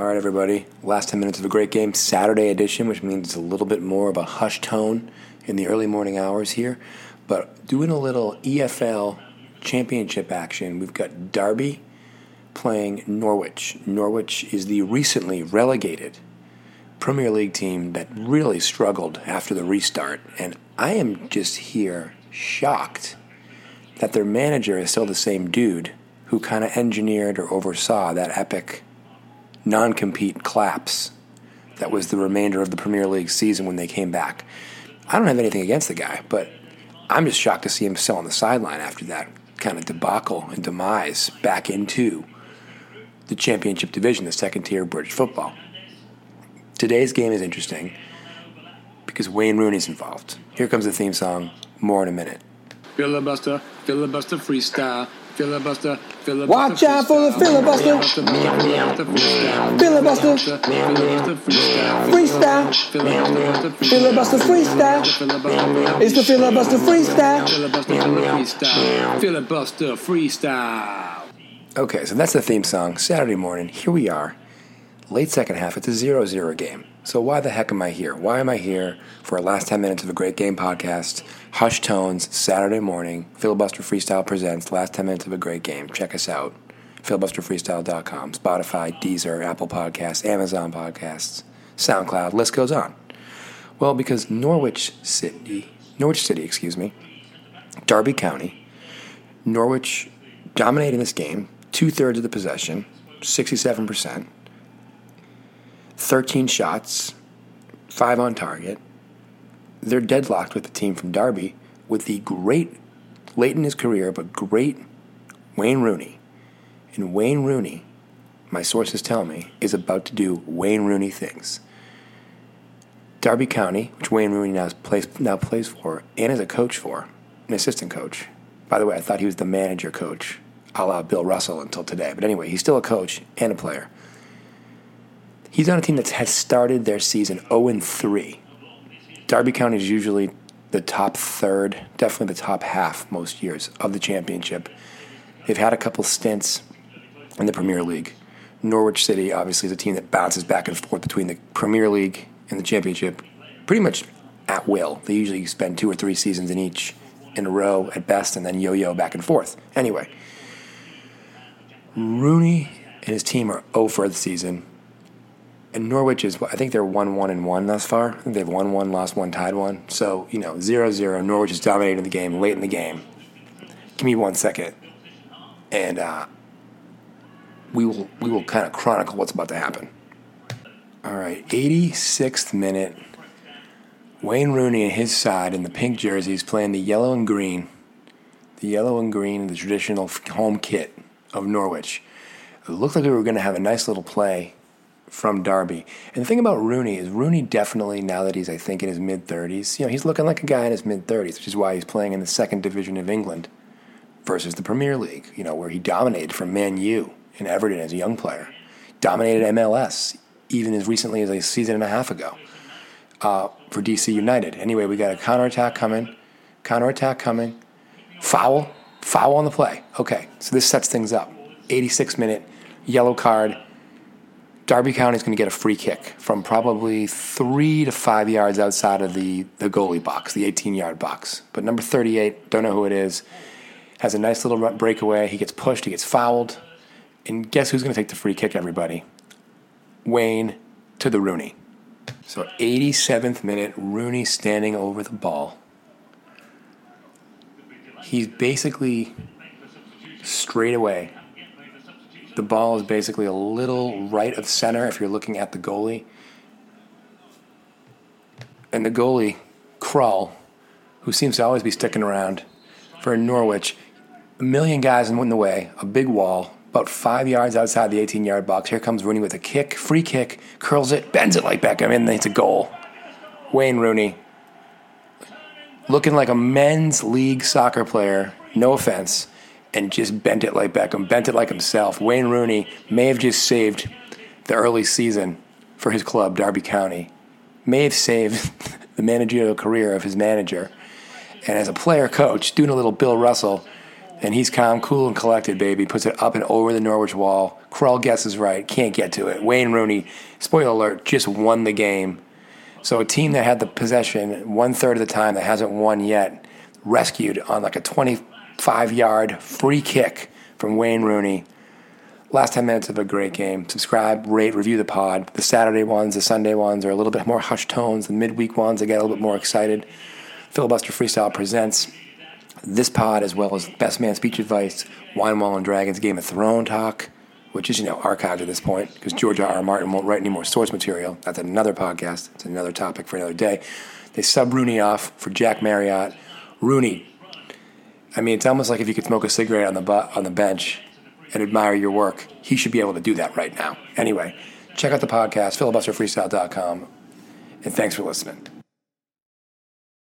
All right, everybody. Last 10 minutes of a great game, Saturday edition, which means it's a little bit more of a hush tone in the early morning hours here. But doing a little EFL championship action, we've got Derby playing Norwich. Norwich is the recently relegated Premier League team that really struggled after the restart. And I am just here shocked that their manager is still the same dude who kind of engineered or oversaw that epic non compete collapse that was the remainder of the Premier League season when they came back. I don't have anything against the guy, but I'm just shocked to see him still on the sideline after that kind of debacle and demise back into the championship division, the second tier British football. Today's game is interesting because Wayne Rooney's involved. Here comes the theme song, more in a minute. Filibuster, filibuster freestyle. Filibuster, filibuster. Watch out for the filibuster. Filibuster. Freestyle. Filibuster freestyle. It's the filibuster freestyle. Filibuster freestyle. Okay, so that's the theme song. Saturday morning, here we are. Late second half, it's a 0 0 game. So why the heck am I here? Why am I here for our last 10 minutes of a great game podcast? Hush Tones, Saturday morning. Filibuster Freestyle presents last 10 minutes of a great game. Check us out. Filibusterfreestyle.com, Spotify, Deezer, Apple Podcasts, Amazon Podcasts, SoundCloud, list goes on. Well, because Norwich City, Norwich City, excuse me, Derby County, Norwich dominating this game, two thirds of the possession, 67%, 13 shots, five on target. They're deadlocked with the team from Derby with the great, late in his career, but great Wayne Rooney. And Wayne Rooney, my sources tell me, is about to do Wayne Rooney things. Derby County, which Wayne Rooney now plays, now plays for and is a coach for, an assistant coach. By the way, I thought he was the manager coach, a la Bill Russell until today. But anyway, he's still a coach and a player. He's on a team that has started their season 0 3. Derby County is usually the top third, definitely the top half most years of the championship. They've had a couple stints in the Premier League. Norwich City, obviously, is a team that bounces back and forth between the Premier League and the Championship pretty much at will. They usually spend two or three seasons in each in a row at best and then yo yo back and forth. Anyway, Rooney and his team are 0 for the season. And Norwich is, I think they're 1 1 and 1 thus far. I think they've won one, lost one, tied one. So, you know, 0 0. Norwich is dominating the game late in the game. Give me one second. And uh, we will, we will kind of chronicle what's about to happen. All right, 86th minute. Wayne Rooney and his side in the pink jerseys playing the yellow and green. The yellow and green, the traditional home kit of Norwich. It looked like we were going to have a nice little play from Derby. And the thing about Rooney is Rooney definitely, now that he's, I think, in his mid 30s, you know, he's looking like a guy in his mid 30s, which is why he's playing in the second division of England versus the Premier League, you know, where he dominated from Man U and Everton as a young player, dominated MLS even as recently as a season and a half ago uh, for DC United. Anyway, we got a counterattack coming, counterattack coming, foul, foul on the play. Okay, so this sets things up. 86 minute, yellow card. Derby County is going to get a free kick from probably three to five yards outside of the, the goalie box, the 18 yard box. But number 38, don't know who it is, has a nice little breakaway. He gets pushed, he gets fouled. And guess who's going to take the free kick, everybody? Wayne to the Rooney. So 87th minute, Rooney standing over the ball. He's basically straight away. The ball is basically a little right of center if you're looking at the goalie. And the goalie, Krul, who seems to always be sticking around for Norwich, a million guys in the way, a big wall, about five yards outside the 18 yard box. Here comes Rooney with a kick, free kick, curls it, bends it like Beckham, and it's a goal. Wayne Rooney, looking like a men's league soccer player, no offense, and just bent it like Beckham, bent it like himself. Wayne Rooney may have just saved the early season for his club, Derby County, may have saved the managerial career of his manager. And as a player coach, doing a little Bill Russell, And he's calm, cool, and collected, baby. Puts it up and over the Norwich wall. Krell guesses right, can't get to it. Wayne Rooney, spoiler alert, just won the game. So a team that had the possession one third of the time that hasn't won yet, rescued on like a 25 yard free kick from Wayne Rooney. Last 10 minutes of a great game. Subscribe, rate, review the pod. The Saturday ones, the Sunday ones are a little bit more hushed tones. The midweek ones, I get a little bit more excited. Filibuster Freestyle presents this pod as well as Best Man Speech Advice, Wine Wall and Dragons Game of Thrones talk, which is, you know, archived at this point because George R. R. Martin won't write any more source material. That's another podcast. It's another topic for another day. They sub Rooney off for Jack Marriott. Rooney, I mean, it's almost like if you could smoke a cigarette on the bu- on the bench and admire your work. He should be able to do that right now. Anyway, check out the podcast, filibusterfreestyle.com, and thanks for listening.